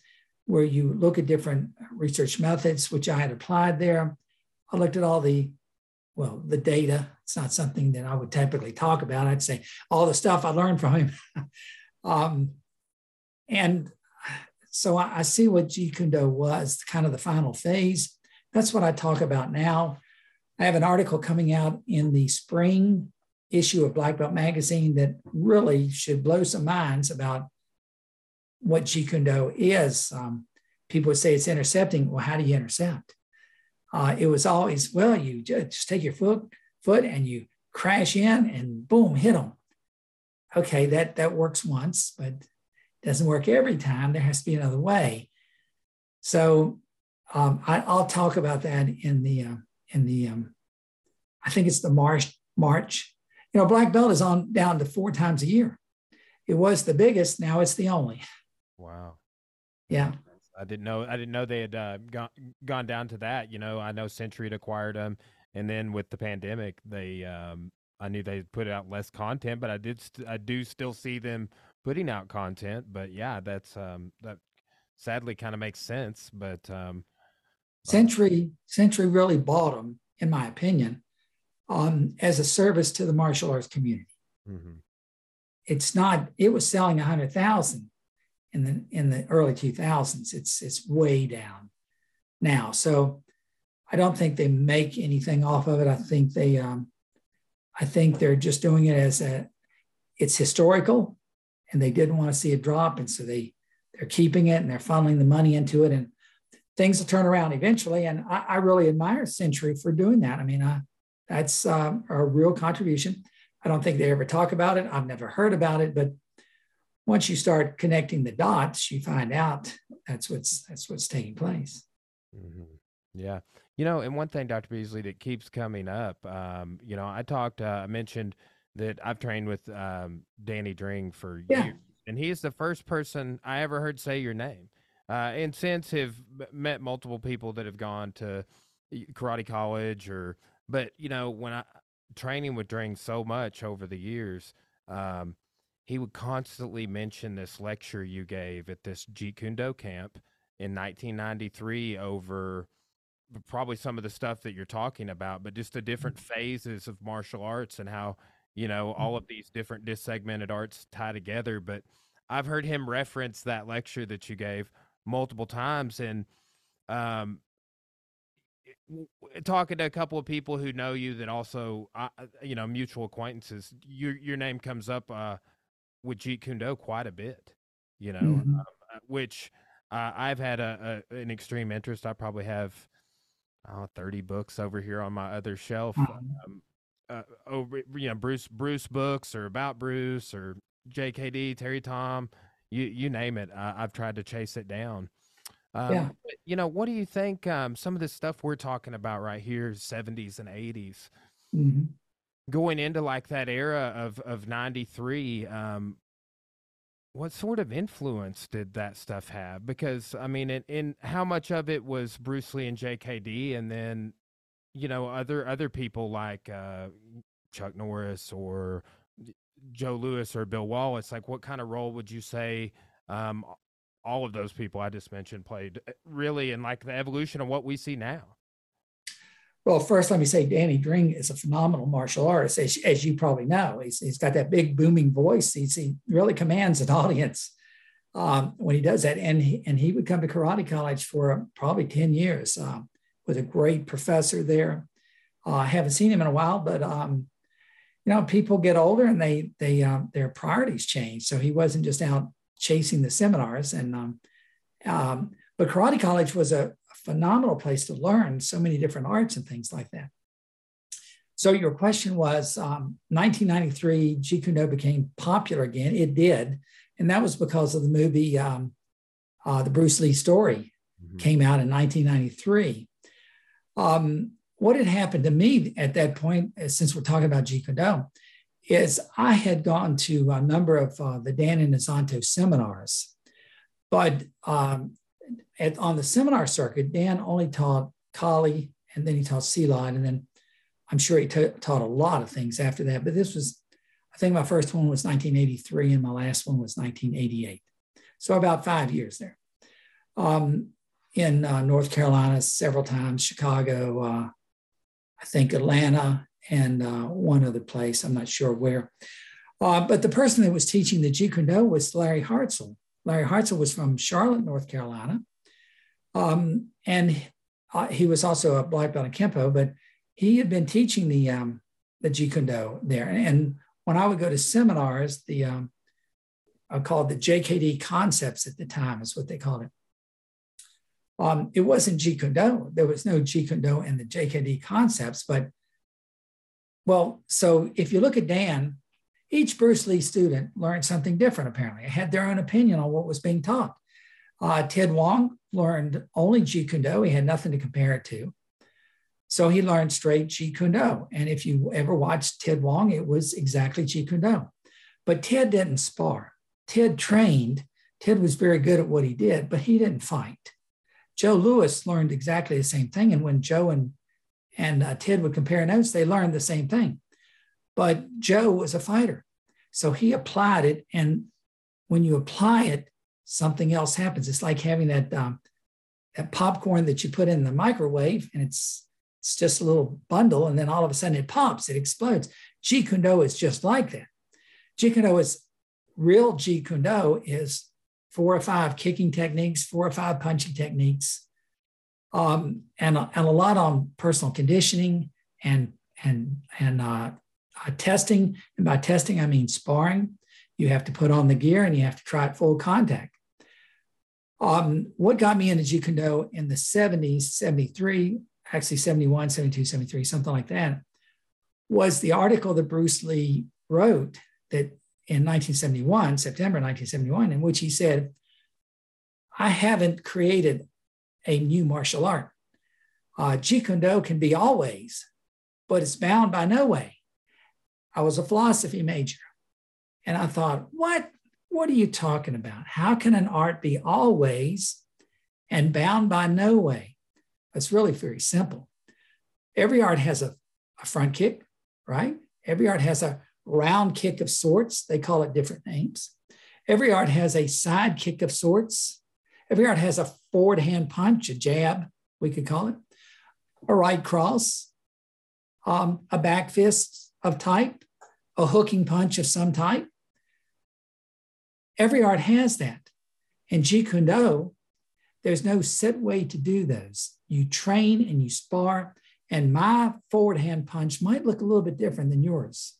where you look at different research methods, which I had applied there. I looked at all the, well, the data. It's not something that I would typically talk about. I'd say all the stuff I learned from him. um, and so I, I see what Jeet Kune Do was, kind of the final phase. That's what I talk about now. I have an article coming out in the spring issue of Black Belt Magazine that really should blow some minds about what Jeet Kune Do is. Um, people would say it's intercepting. Well, how do you intercept? Uh, it was always, well, you just take your foot, foot and you crash in and boom, hit them. Okay, that, that works once, but doesn't work every time. There has to be another way. So um, I, will talk about that in the uh, in the um, I think it's the March March. You know, black belt is on down to four times a year. It was the biggest. Now it's the only. Wow. Yeah. I didn't know. I didn't know they had uh, gone gone down to that. You know, I know Century had acquired them, and then with the pandemic, they um, I knew they put out less content, but I did st- I do still see them putting out content. But yeah, that's um, that sadly kind of makes sense. But um, Century Century really bought them, in my opinion, um, as a service to the martial arts community. Mm-hmm. It's not. It was selling a hundred thousand in the in the early two thousands. It's it's way down now. So I don't think they make anything off of it. I think they um, I think they're just doing it as a it's historical and they didn't want to see it drop. And so they they're keeping it and they're funneling the money into it. And things will turn around eventually. And I, I really admire Century for doing that. I mean, uh, that's uh, a real contribution. I don't think they ever talk about it. I've never heard about it, but once you start connecting the dots, you find out that's what's that's what's taking place. Mm-hmm. Yeah, you know, and one thing, Dr. Beasley, that keeps coming up. Um, you know, I talked, uh, I mentioned that I've trained with um, Danny Dring for yeah. years, and he is the first person I ever heard say your name. Uh, and since have met multiple people that have gone to karate college or, but you know, when I training with Dring so much over the years, um, he would constantly mention this lecture you gave at this Jeet Kune Do camp in 1993 over probably some of the stuff that you're talking about, but just the different mm-hmm. phases of martial arts and how you know all of mm-hmm. these different dissegmented arts tie together but i've heard him reference that lecture that you gave multiple times and um talking to a couple of people who know you that also uh, you know mutual acquaintances your your name comes up uh with Jeet Kune Do quite a bit you know mm-hmm. um, uh, which uh, I've had a, a, an extreme interest I probably have uh, 30 books over here on my other shelf mm-hmm. um, uh, over you know Bruce Bruce books or about Bruce or JKD Terry Tom, you you name it. I, have tried to chase it down. Um, yeah. You know, what do you think? Um, some of this stuff we're talking about right here, seventies and 80s mm-hmm. Going into like that era of of ninety three. Um, what sort of influence did that stuff have? Because I mean, in, in how much of it was Bruce Lee and JKD, and then you know other other people like uh, Chuck Norris or Joe lewis or Bill Wallace. Like, what kind of role would you say um, all of those people I just mentioned played uh, really in like the evolution of what we see now? Well, first, let me say Danny Dring is a phenomenal martial artist, as, as you probably know. He's, he's got that big booming voice. He's, he really commands an audience um, when he does that. And he, and he would come to karate college for probably 10 years. Um, with a great professor there. Uh, I haven't seen him in a while, but um, you know, people get older and they they um, their priorities change. So he wasn't just out chasing the seminars. And um, um, but karate college was a phenomenal place to learn so many different arts and things like that. So your question was, um, 1993, Jeet became popular again. It did, and that was because of the movie, um, uh, the Bruce Lee story, mm-hmm. came out in 1993. Um, what had happened to me at that point, uh, since we're talking about Jeet Kune is I had gone to a number of uh, the Dan Inosanto seminars, but um, at, on the seminar circuit, Dan only taught Kali and then he taught Silat, and then I'm sure he taught a lot of things after that. But this was, I think my first one was 1983 and my last one was 1988. So about five years there. Um, in uh, North Carolina several times, Chicago, uh, I think Atlanta, and uh, one other place. I'm not sure where. Uh, but the person that was teaching the Jeet Kune Do was Larry Hartsell. Larry Hartsell was from Charlotte, North Carolina. Um, and uh, he was also a black belt in Kempo, but he had been teaching the, um, the Jeet Kune Do there. And when I would go to seminars, the um, I called the JKD concepts at the time, is what they called it. Um, it wasn't Jeet Kune Do. There was no Jeet Kune Do in the JKD concepts, but well, so if you look at Dan, each Bruce Lee student learned something different, apparently. had their own opinion on what was being taught. Uh, Ted Wong learned only Jeet Kune Do. He had nothing to compare it to. So he learned straight Jeet Kune Do. And if you ever watched Ted Wong, it was exactly Jeet Kune Do. But Ted didn't spar. Ted trained. Ted was very good at what he did, but he didn't fight. Joe Lewis learned exactly the same thing. And when Joe and and uh, Ted would compare notes, they learned the same thing. But Joe was a fighter. So he applied it. And when you apply it, something else happens. It's like having that, um, that popcorn that you put in the microwave and it's, it's just a little bundle. And then all of a sudden it pops, it explodes. Jeet Kune Do is just like that. Jeet Kune Do is real Jeet Kune Do is four or five kicking techniques, four or five punching techniques, um, and, and a lot on personal conditioning and and and uh, uh, testing. And by testing, I mean sparring. You have to put on the gear and you have to try it full contact. Um, what got me into Jeet Kune Do in the 70s, 73, actually 71, 72, 73, something like that, was the article that Bruce Lee wrote that in 1971, September 1971, in which he said, I haven't created a new martial art. Uh, Jeet Kune Do can be always, but it's bound by no way. I was a philosophy major, and I thought, what? What are you talking about? How can an art be always and bound by no way? It's really very simple. Every art has a, a front kick, right? Every art has a round kick of sorts. They call it different names. Every art has a side kick of sorts. Every art has a forward hand punch, a jab, we could call it, a right cross, um, a back fist of type, a hooking punch of some type. Every art has that. In Jeet Kune Do, there's no set way to do those. You train and you spar, and my forward hand punch might look a little bit different than yours,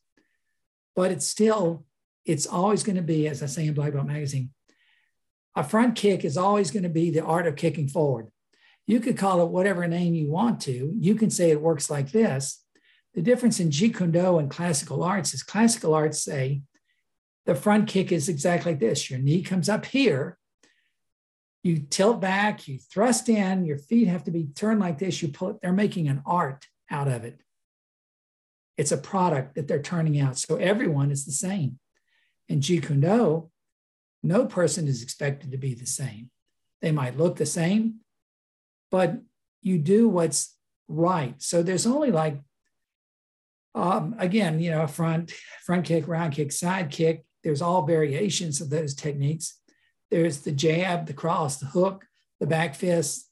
but it's still, it's always going to be, as I say in Black Belt Magazine, a front kick is always going to be the art of kicking forward. You could call it whatever name you want to. You can say it works like this. The difference in Jeet Kune Do and classical arts is classical arts say the front kick is exactly like this. Your knee comes up here. You tilt back, you thrust in, your feet have to be turned like this. You pull it, they're making an art out of it. It's a product that they're turning out. So everyone is the same. In Jeet Kune Do, no person is expected to be the same. They might look the same, but you do what's right. So there's only like, um, again, you know, front front kick, round kick, side kick. There's all variations of those techniques. There's the jab, the cross, the hook, the back fist.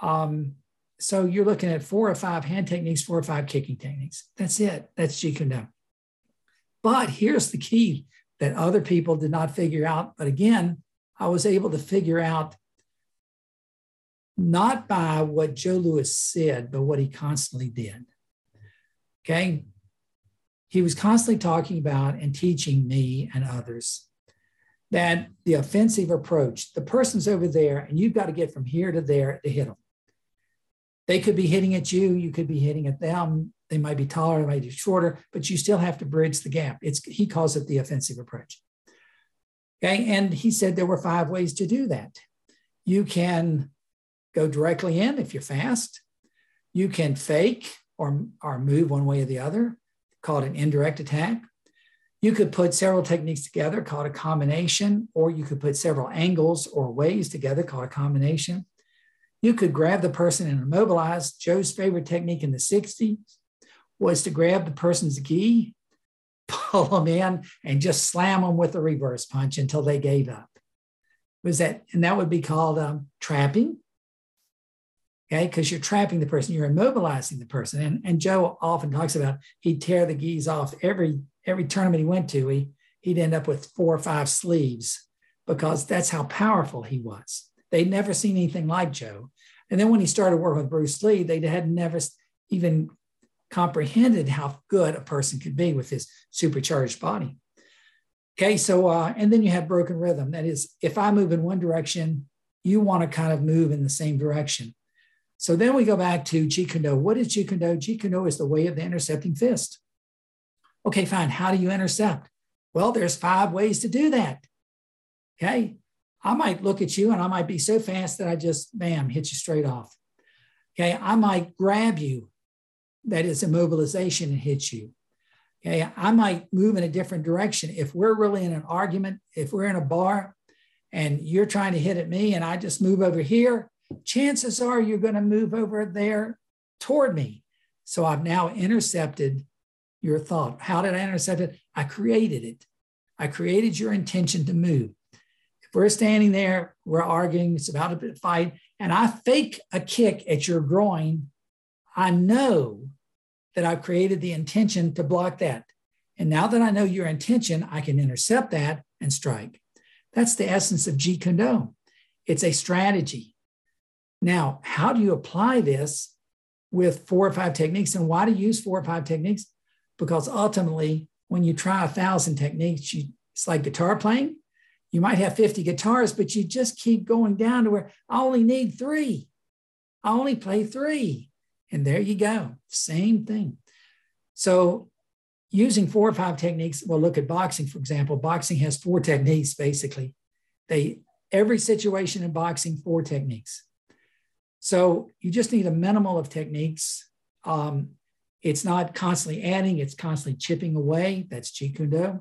Um, so you're looking at four or five hand techniques, four or five kicking techniques. That's it. That's Jeet Kune. But here's the key that other people did not figure out. But again, I was able to figure out not by what Joe Lewis said, but what he constantly did. Okay. He was constantly talking about and teaching me and others that the offensive approach, the person's over there, and you've got to get from here to there to hit them. They could be hitting at you, you could be hitting at them. They might be taller, they might be shorter, but you still have to bridge the gap. It's he calls it the offensive approach. Okay, and he said there were five ways to do that. You can go directly in if you're fast. You can fake or, or move one way or the other, called an indirect attack. You could put several techniques together called a combination, or you could put several angles or ways together called a combination. You could grab the person and immobilize. Joe's favorite technique in the 60s was to grab the person's gi, pull them in, and just slam them with a reverse punch until they gave up. Was that, and that would be called um, trapping. Okay, because you're trapping the person, you're immobilizing the person. And, and Joe often talks about he'd tear the gis off every every tournament he went to, he, he'd end up with four or five sleeves because that's how powerful he was. They'd never seen anything like Joe. And then when he started working with Bruce Lee, they had never even comprehended how good a person could be with his supercharged body. Okay, so, uh, and then you have broken rhythm. That is, if I move in one direction, you want to kind of move in the same direction. So then we go back to Jeet Kune Do. What is Jeet Kune Do? Jeet Kune Do is the way of the intercepting fist. Okay, fine. How do you intercept? Well, there's five ways to do that. Okay. I might look at you and I might be so fast that I just, bam, hit you straight off. Okay. I might grab you. That is immobilization and hit you. Okay. I might move in a different direction. If we're really in an argument, if we're in a bar and you're trying to hit at me and I just move over here, chances are you're going to move over there toward me. So I've now intercepted your thought. How did I intercept it? I created it. I created your intention to move. If we're standing there, we're arguing, it's about a fight, and I fake a kick at your groin, I know that I've created the intention to block that. And now that I know your intention, I can intercept that and strike. That's the essence of Jeet Kune Do. It's a strategy. Now, how do you apply this with four or five techniques? And why do you use four or five techniques? because ultimately, when you try a thousand techniques, you, it's like guitar playing. You might have 50 guitars, but you just keep going down to where I only need three. I only play three. And there you go. Same thing. So, using four or five techniques, we'll look at boxing, for example. Boxing has four techniques basically. They every situation in boxing, four techniques. So you just need a minimal of techniques. Um, it's not constantly adding, it's constantly chipping away. That's Jeet Kune Do.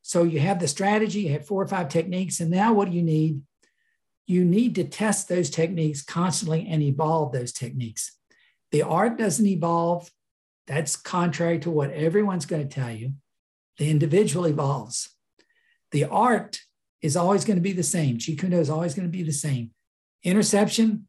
So you have the strategy, you have four or five techniques. And now what do you need? You need to test those techniques constantly and evolve those techniques. The art doesn't evolve. That's contrary to what everyone's going to tell you. The individual evolves. The art is always going to be the same. Jeet Kune Do is always going to be the same. Interception,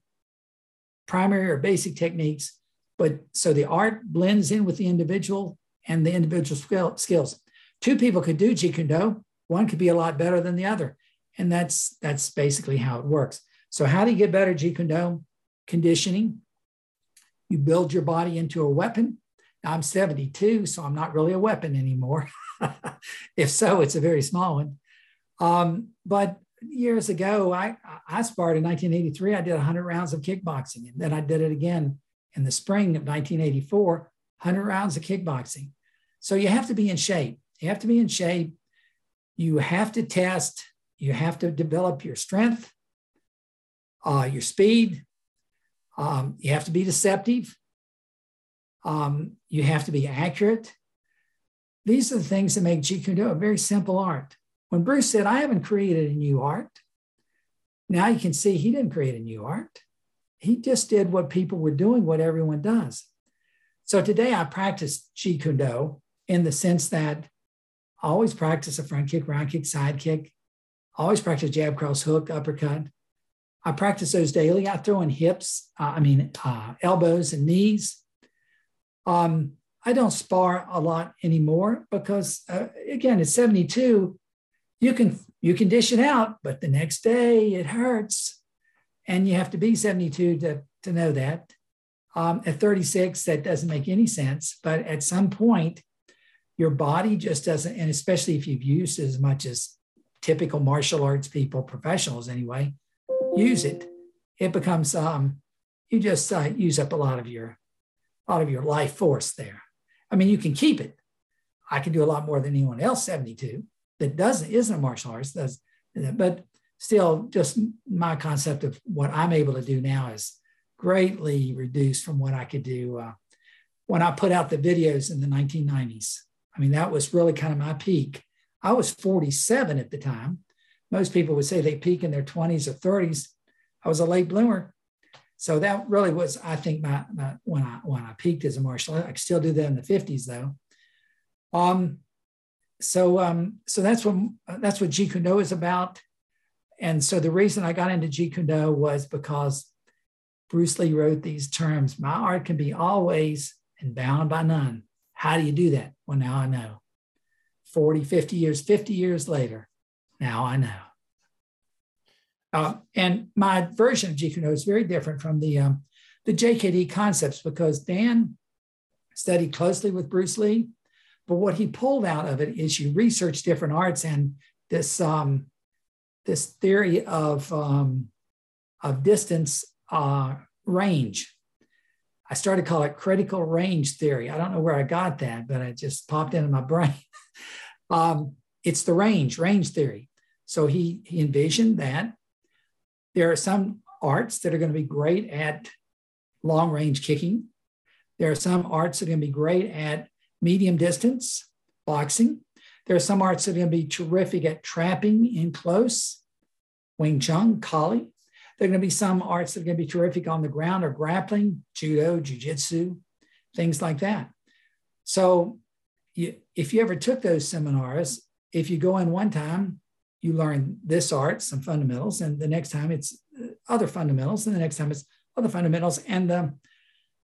primary or basic techniques, but so the art blends in with the individual and the individual skill, skills. Two people could do Jeet Kune Do. One could be a lot better than the other. And that's that's basically how it works. So how do you get better Jeet Kune Do? Conditioning. You build your body into a weapon. Now, I'm 72, so I'm not really a weapon anymore. if so, it's a very small one. Um, but years ago, I, I sparred in 1983. I did 100 rounds of kickboxing, and then I did it again in the spring of 1984, 100 rounds of kickboxing. So you have to be in shape. You have to be in shape. You have to test. You have to develop your strength, uh, your speed. Um, you have to be deceptive. Um, you have to be accurate. These are the things that make Jeet Kune Do a very simple art. When Bruce said, I haven't created a new art, now you can see he didn't create a new art. He just did what people were doing, what everyone does. So today I practice Jeet Kune in the sense that I always practice a front kick, round kick, side kick. Always practice jab, cross, hook, uppercut. I practice those daily. I throw in hips, uh, I mean, uh, elbows and knees. Um, I don't spar a lot anymore because, uh, again, at 72, you can you can dish it out, but the next day it hurts. And you have to be 72 to, to know that. Um, at 36, that doesn't make any sense. But at some point, your body just doesn't, and especially if you've used as much as typical martial arts people, professionals anyway, use it. It becomes um, you just uh, use up a lot of your a lot of your life force there. I mean, you can keep it. I can do a lot more than anyone else 72 that doesn't isn't a martial artist does, but still just my concept of what I'm able to do now is greatly reduced from what I could do uh, when I put out the videos in the 1990s. I mean, that was really kind of my peak. I was 47 at the time. Most people would say they peak in their 20s or 30s. I was a late bloomer. So that really was, I think, my, my when I when I peaked as a martial artist. I could still do that in the 50s though. Um, so um, so that's what that's what Jeet Kune Do is about. And so the reason I got into Jeet Kune Do was because Bruce Lee wrote these terms. My art can be always and bound by none. How do you do that? Well, now I know. 40, 50 years, 50 years later, now I know. Uh, and my version of Jeet Kune Do is very different from the, um, the JKD concepts because Dan studied closely with Bruce Lee. But what he pulled out of it is you research different arts and this, um, this theory of, um, of distance uh, range. I started to call it critical range theory. I don't know where I got that, but it just popped into my brain. um, it's the range, range theory. So he, he envisioned that there are some arts that are going to be great at long range kicking. There are some arts that are going to be great at medium distance boxing. There are some arts that are going to be terrific at trapping in close, Wing Chun, Kali. There are going to be some arts that are going to be terrific on the ground or grappling, judo, jujitsu, things like that. So, you, if you ever took those seminars, if you go in one time, you learn this art, some fundamentals, and the next time it's uh, other fundamentals, and the next time it's other fundamentals. And the,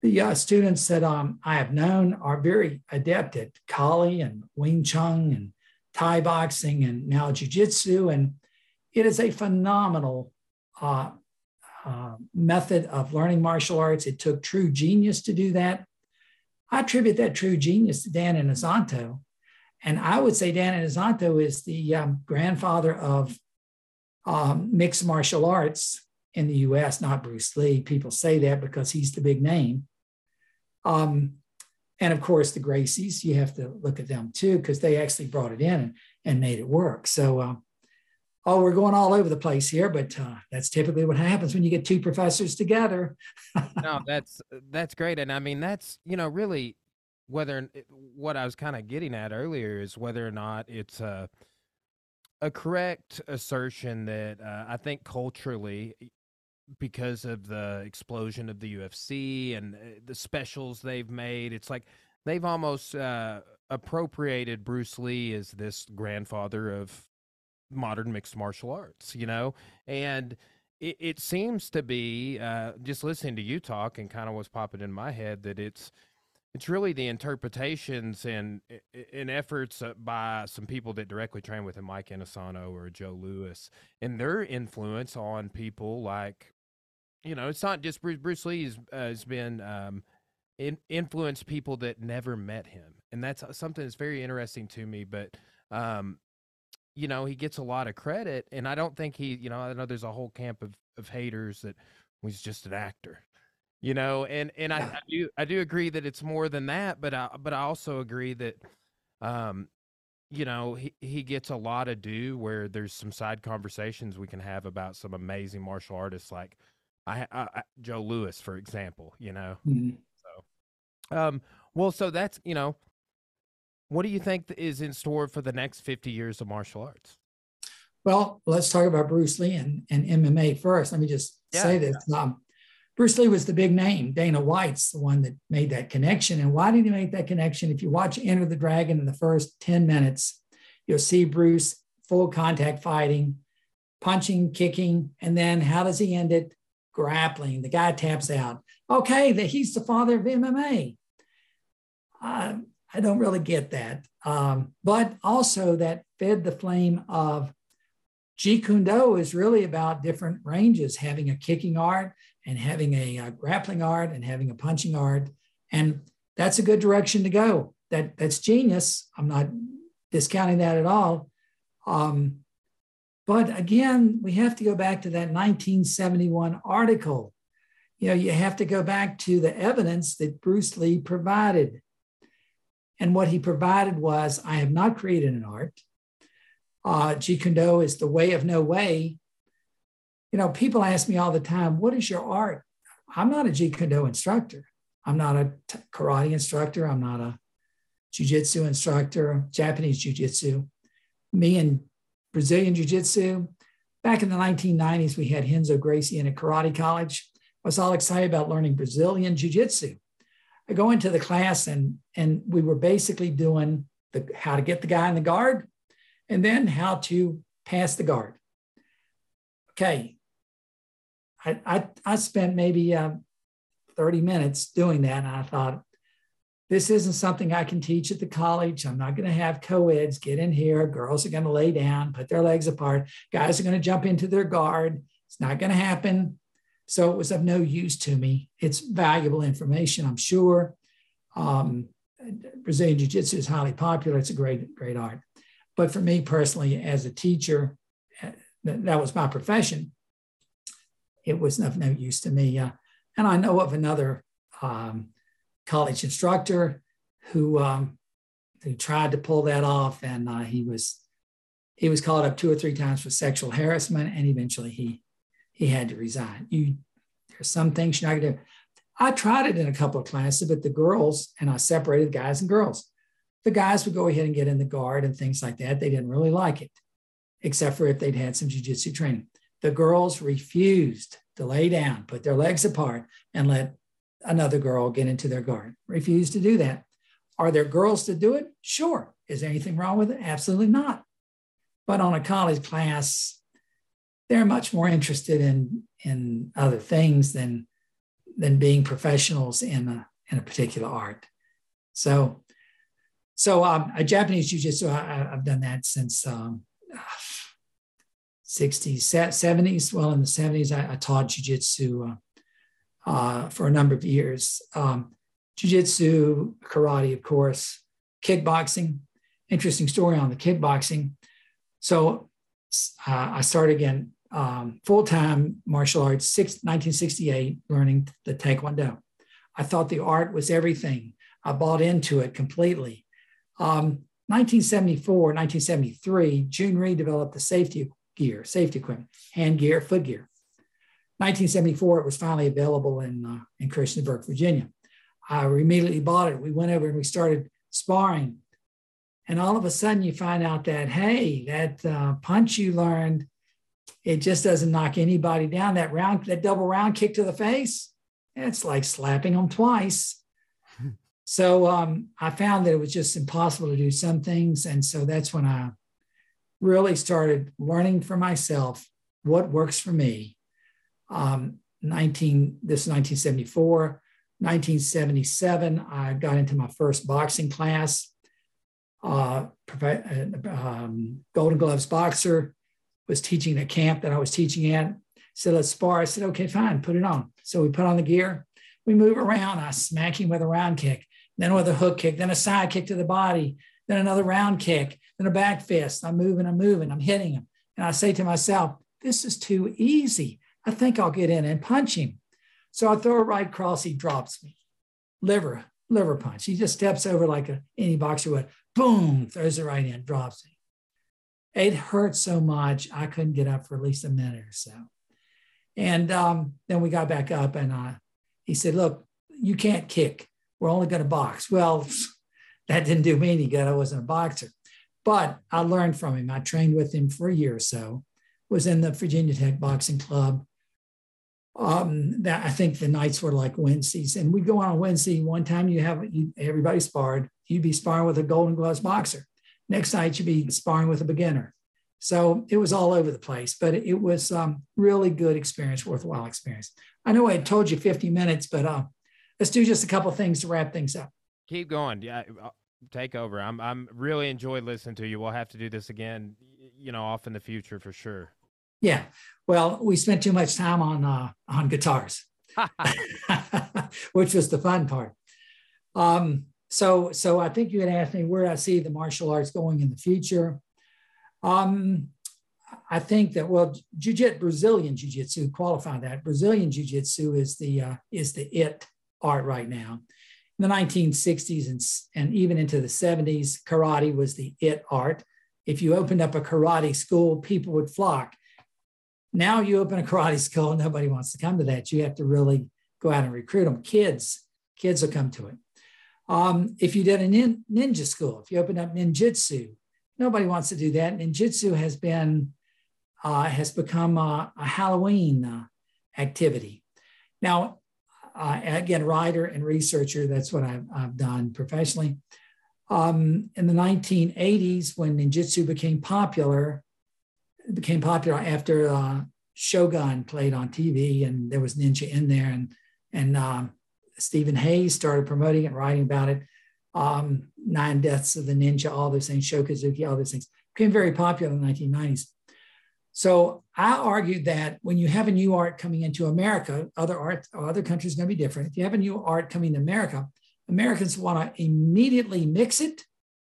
the uh, students that um, I have known are very adept at Kali and Wing Chun and Thai boxing and now Jiu-Jitsu. And it is a phenomenal uh, uh, method of learning martial arts. It took true genius to do that. I attribute that true genius to Dan Inosanto and I would say Dan Inosanto is the um, grandfather of um, mixed martial arts in the US, not Bruce Lee. People say that because he's the big name. Um, and of course, the Gracies, you have to look at them too, because they actually brought it in and, made it work. So, uh, oh, we're going all over the place here, but uh, that's typically what happens when you get two professors together. no, that's that's great, and I mean that's you know really whether what I was kind of getting at earlier is whether or not it's a a correct assertion that uh, I think culturally because of the explosion of the UFC and uh, the specials they've made it's like they've almost uh, appropriated Bruce Lee as this grandfather of modern mixed martial arts you know? And it, it seems to be uh, just listening to you talk and kind of what's popping in my head that it's it's really the interpretations and and efforts uh, by some people that directly train with him, Mike Inosanto or Joe Lewis, and their influence on people like, you know, it's not just Bruce, Bruce Lee has, uh, has been um, in, influenced people that never met him, and that's uh, something that's very interesting to me. But um, you know, he gets a lot of credit, and I don't think he, you know, I know there's a whole camp of of haters that he's just an actor you know and and I, I, do i do agree that it's more than that but i but i also agree that um you know he, he gets a lot of due where there's some side conversations we can have about some amazing martial artists like i, I, I joe Lewis, for example you know mm-hmm. so um well so that's you know what do you think is in store for the next 50 years of martial arts well let's talk about bruce lee and, and mma first let me just yeah. say this um, Bruce Lee was the big name. Dana White's the one that made that connection. And why did he make that connection? If you watch Enter the Dragon in the first 10 minutes, you'll see Bruce full contact fighting, punching, kicking, and then how does he end it? Grappling. The guy taps out. Okay, that he's the father of MMA. I don't really get that. Um, but also that fed the flame of Jeet Kune Do is really about different ranges, having a kicking art, and having a, a grappling art and having a punching art. And that's a good direction to go. That that's genius. I'm not discounting that at all. Um, but again, we have to go back to that 1971 article. You know, you have to go back to the evidence that Bruce Lee provided. And what he provided was I have not created an art. Uh, Jeet Kune Do is the way of no way you know, people ask me all the time, what is your art? I'm not a Jeet Kune Do instructor. I'm not a t- karate instructor. I'm not a jiu-jitsu instructor, Japanese jiu-jitsu. Me and Brazilian jiu-jitsu. Back in the 1990s, we had Renzo Gracie in a karate college. I was all excited about learning Brazilian jiu-jitsu. I go into the class and, and we were basically doing the, how to get the guy in the guard and then how to pass the guard. Okay. I, I, I spent maybe uh, 30 minutes doing that. And I thought, this isn't something I can teach at the college. I'm not going to have co-eds get in here. Girls are going to lay down, put their legs apart. Guys are going to jump into their guard. It's not going to happen. So it was of no use to me. It's valuable information, I'm sure. Um, Brazilian Jiu Jitsu is highly popular. It's a great, great art. But for me personally, as a teacher, eh, that was my profession. It was of no use to me. Uh, and I know of another um, college instructor who um, who tried to pull that off, and uh, he was he was called up two or three times for sexual harassment, and eventually he he had to resign. You there's some things you're not gonna do. I tried it in a couple of classes, but the girls and I separated guys and girls. The guys would go ahead and get in the guard and things like that. They didn't really like it, except for if they'd had some jujitsu training. The girls refused to lay down, put their legs apart, and let another girl get into their garden. Refuse to do that. Are there girls to do it? Sure. Is there anything wrong with it? Absolutely not. But on a college class, they're much more interested in, in other things than, than being professionals in a, in a particular art. So, so um, a Japanese jiu-jitsu, I, have done that since um, 60s, 70s. Well, in the 70s, I, I taught jiu-jitsu uh, uh, for a number of years. Um, jiu-jitsu, karate, of course, kickboxing. Interesting story on the kickboxing. So uh, I started again um, full-time martial arts, six, 1968, learning the Taekwondo. I thought the art was everything. I bought into it completely. Um, 1974, 1973, Jhoon Rhee developed the safety gear, safety equipment, hand gear, foot gear. 1974, it was finally available in, uh, in Christiansburg, Virginia. I immediately bought it. We went over and we started sparring. And all of a sudden, you find out that, hey, that uh, punch you learned, it just doesn't knock anybody down. That round, that double round kick to the face, it's like slapping them twice. so um, I found that it was just impossible to do some things. And so that's when I really started learning for myself what works for me um, 19, this is 1974. 1977, I got into my first boxing class. Uh, um, Golden Gloves boxer was teaching a camp that I was teaching at. Said, let's spar. I said, okay, fine, put it on. So we put on the gear. We move around. I smack him with a round kick, then with a hook kick, then a side kick to the body, then another round kick, then a back fist. I'm moving, I'm moving, I'm hitting him. And I say to myself, this is too easy. I think I'll get in and punch him. So I throw a right cross, he drops me. Liver, liver punch. He just steps over like a, any boxer would. Boom, throws it right in, drops me. It hurt so much, I couldn't get up for at least a minute or so. And um, then we got back up and uh, he said, Look, you can't kick. We're only going to box. Well, that didn't do me any good. I wasn't a boxer. But I learned from him. I trained with him for a year or so, was in the Virginia Tech Boxing Club, um, that I think the nights were like Wednesdays, and we'd go on a Wednesday. One time you have you, everybody sparred. You'd be sparring with a Golden Gloves boxer. Next night you'd be sparring with a beginner. So it was all over the place, but it, was um, really good experience, worthwhile experience. I know I had told you 50 minutes, but uh, let's do just a couple things to wrap things up. Keep going. Yeah, uh, take over. I'm I'm really enjoyed listening to you. We'll have to do this again, you know, off in the future for sure. Yeah. Well, we spent too much time on uh, on guitars, which was the fun part. Um, so, so I think you had asked me where I see the martial arts going in the future. Um, I think that well, jiu-jitsu, Brazilian jiu-jitsu, qualify that. Brazilian jiu-jitsu is the uh, is the it art right now. In the 1960s and, and even into the 70s, karate was the it art. If you opened up a karate school, people would flock. Now you open a karate school, nobody wants to come to that. You have to really go out and recruit them. Kids, kids will come to it. Um, if you did a nin, ninja school, if you opened up ninjutsu, nobody wants to do that. Ninjutsu has been uh, has become a, a Halloween uh, activity. Now, uh, again, writer and researcher, that's what I've, I've done professionally. Um, in the 1980s, when ninjutsu became popular, became popular after uh, Shogun played on TV, and there was ninja in there, and and um, Stephen Hayes started promoting it, writing about it. Um, Nine Deaths of the Ninja, all those things, Shokuzuki, all those things became very popular in the 1990s. So I argued that when you have a new art coming into America, other art, other countries are going to be different. If you have a new art coming to America, Americans want to immediately mix it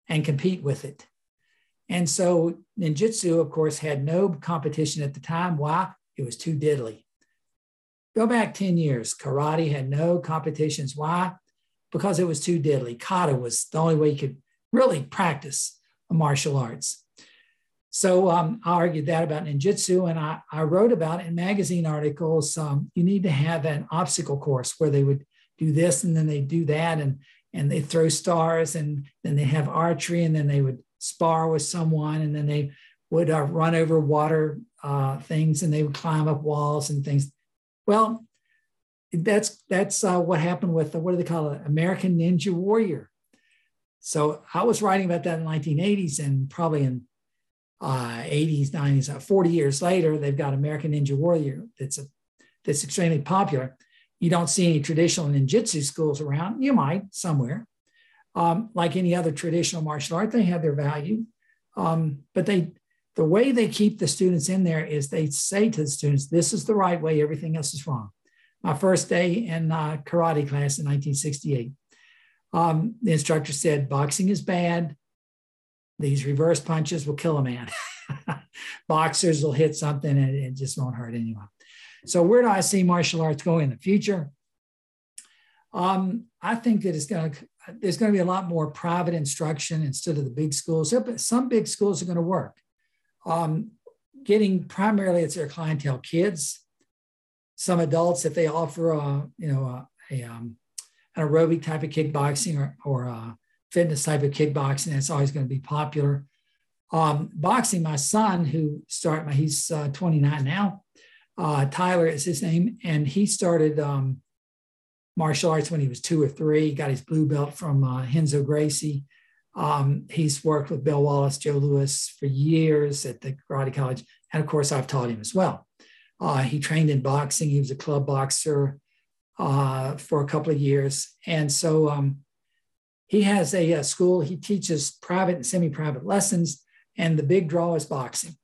and compete with it. And so ninjutsu, of course, had no competition at the time. Why? It was too diddly. Go back 10 years, karate had no competitions. Why? Because it was too diddly. Kata was the only way you could really practice martial arts. So um, I argued that about ninjutsu, and I, I wrote about in magazine articles. Um, you need to have an obstacle course where they would do this and then they do that, and and they throw stars, and then they have archery, and then they would spar with someone, and then they would uh, run over water uh, things, and they would climb up walls and things. Well, that's that's uh, what happened with the, what do they call it, American Ninja Warrior. So I was writing about that in the 1980s, and probably in uh, 80s, 90s, uh, 40 years later, they've got American Ninja Warrior that's a, that's extremely popular. You don't see any traditional ninjutsu schools around. You might somewhere. Um, like any other traditional martial art, they have their value. Um, but they the way they keep the students in there is they say to the students, this is the right way, everything else is wrong. My first day in uh, karate class in 1968, um, the instructor said, boxing is bad, these reverse punches will kill a man. Boxers will hit something and it just won't hurt anyone. So, where do I see martial arts going in the future? Um, I think that it's going to there's going to be a lot more private instruction instead of the big schools. Some big schools are going to work. Um, getting primarily it's their clientele kids, some adults if they offer a you know a, a um, an aerobic type of kickboxing or or uh, fitness type of kickboxing. That's always going to be popular. Um, boxing, my son, who started, he's uh, 29 now. Uh, Tyler is his name, and he started um, martial arts when he was two or three. Got his blue belt from uh, Renzo Gracie. Um, he's worked with Bill Wallace, Joe Lewis for years at the Karate College, and of course, I've taught him as well. Uh, he trained in boxing. He was a club boxer uh, for a couple of years, and so um, he has a, a school, he teaches private and semi private lessons, and the big draw is boxing.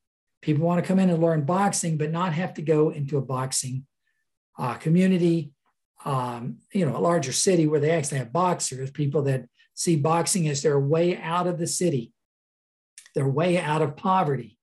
People want to come in and learn boxing, but not have to go into a boxing uh, community, um, you know, a larger city where they actually have boxers, people that see boxing as their way out of the city, their way out of poverty.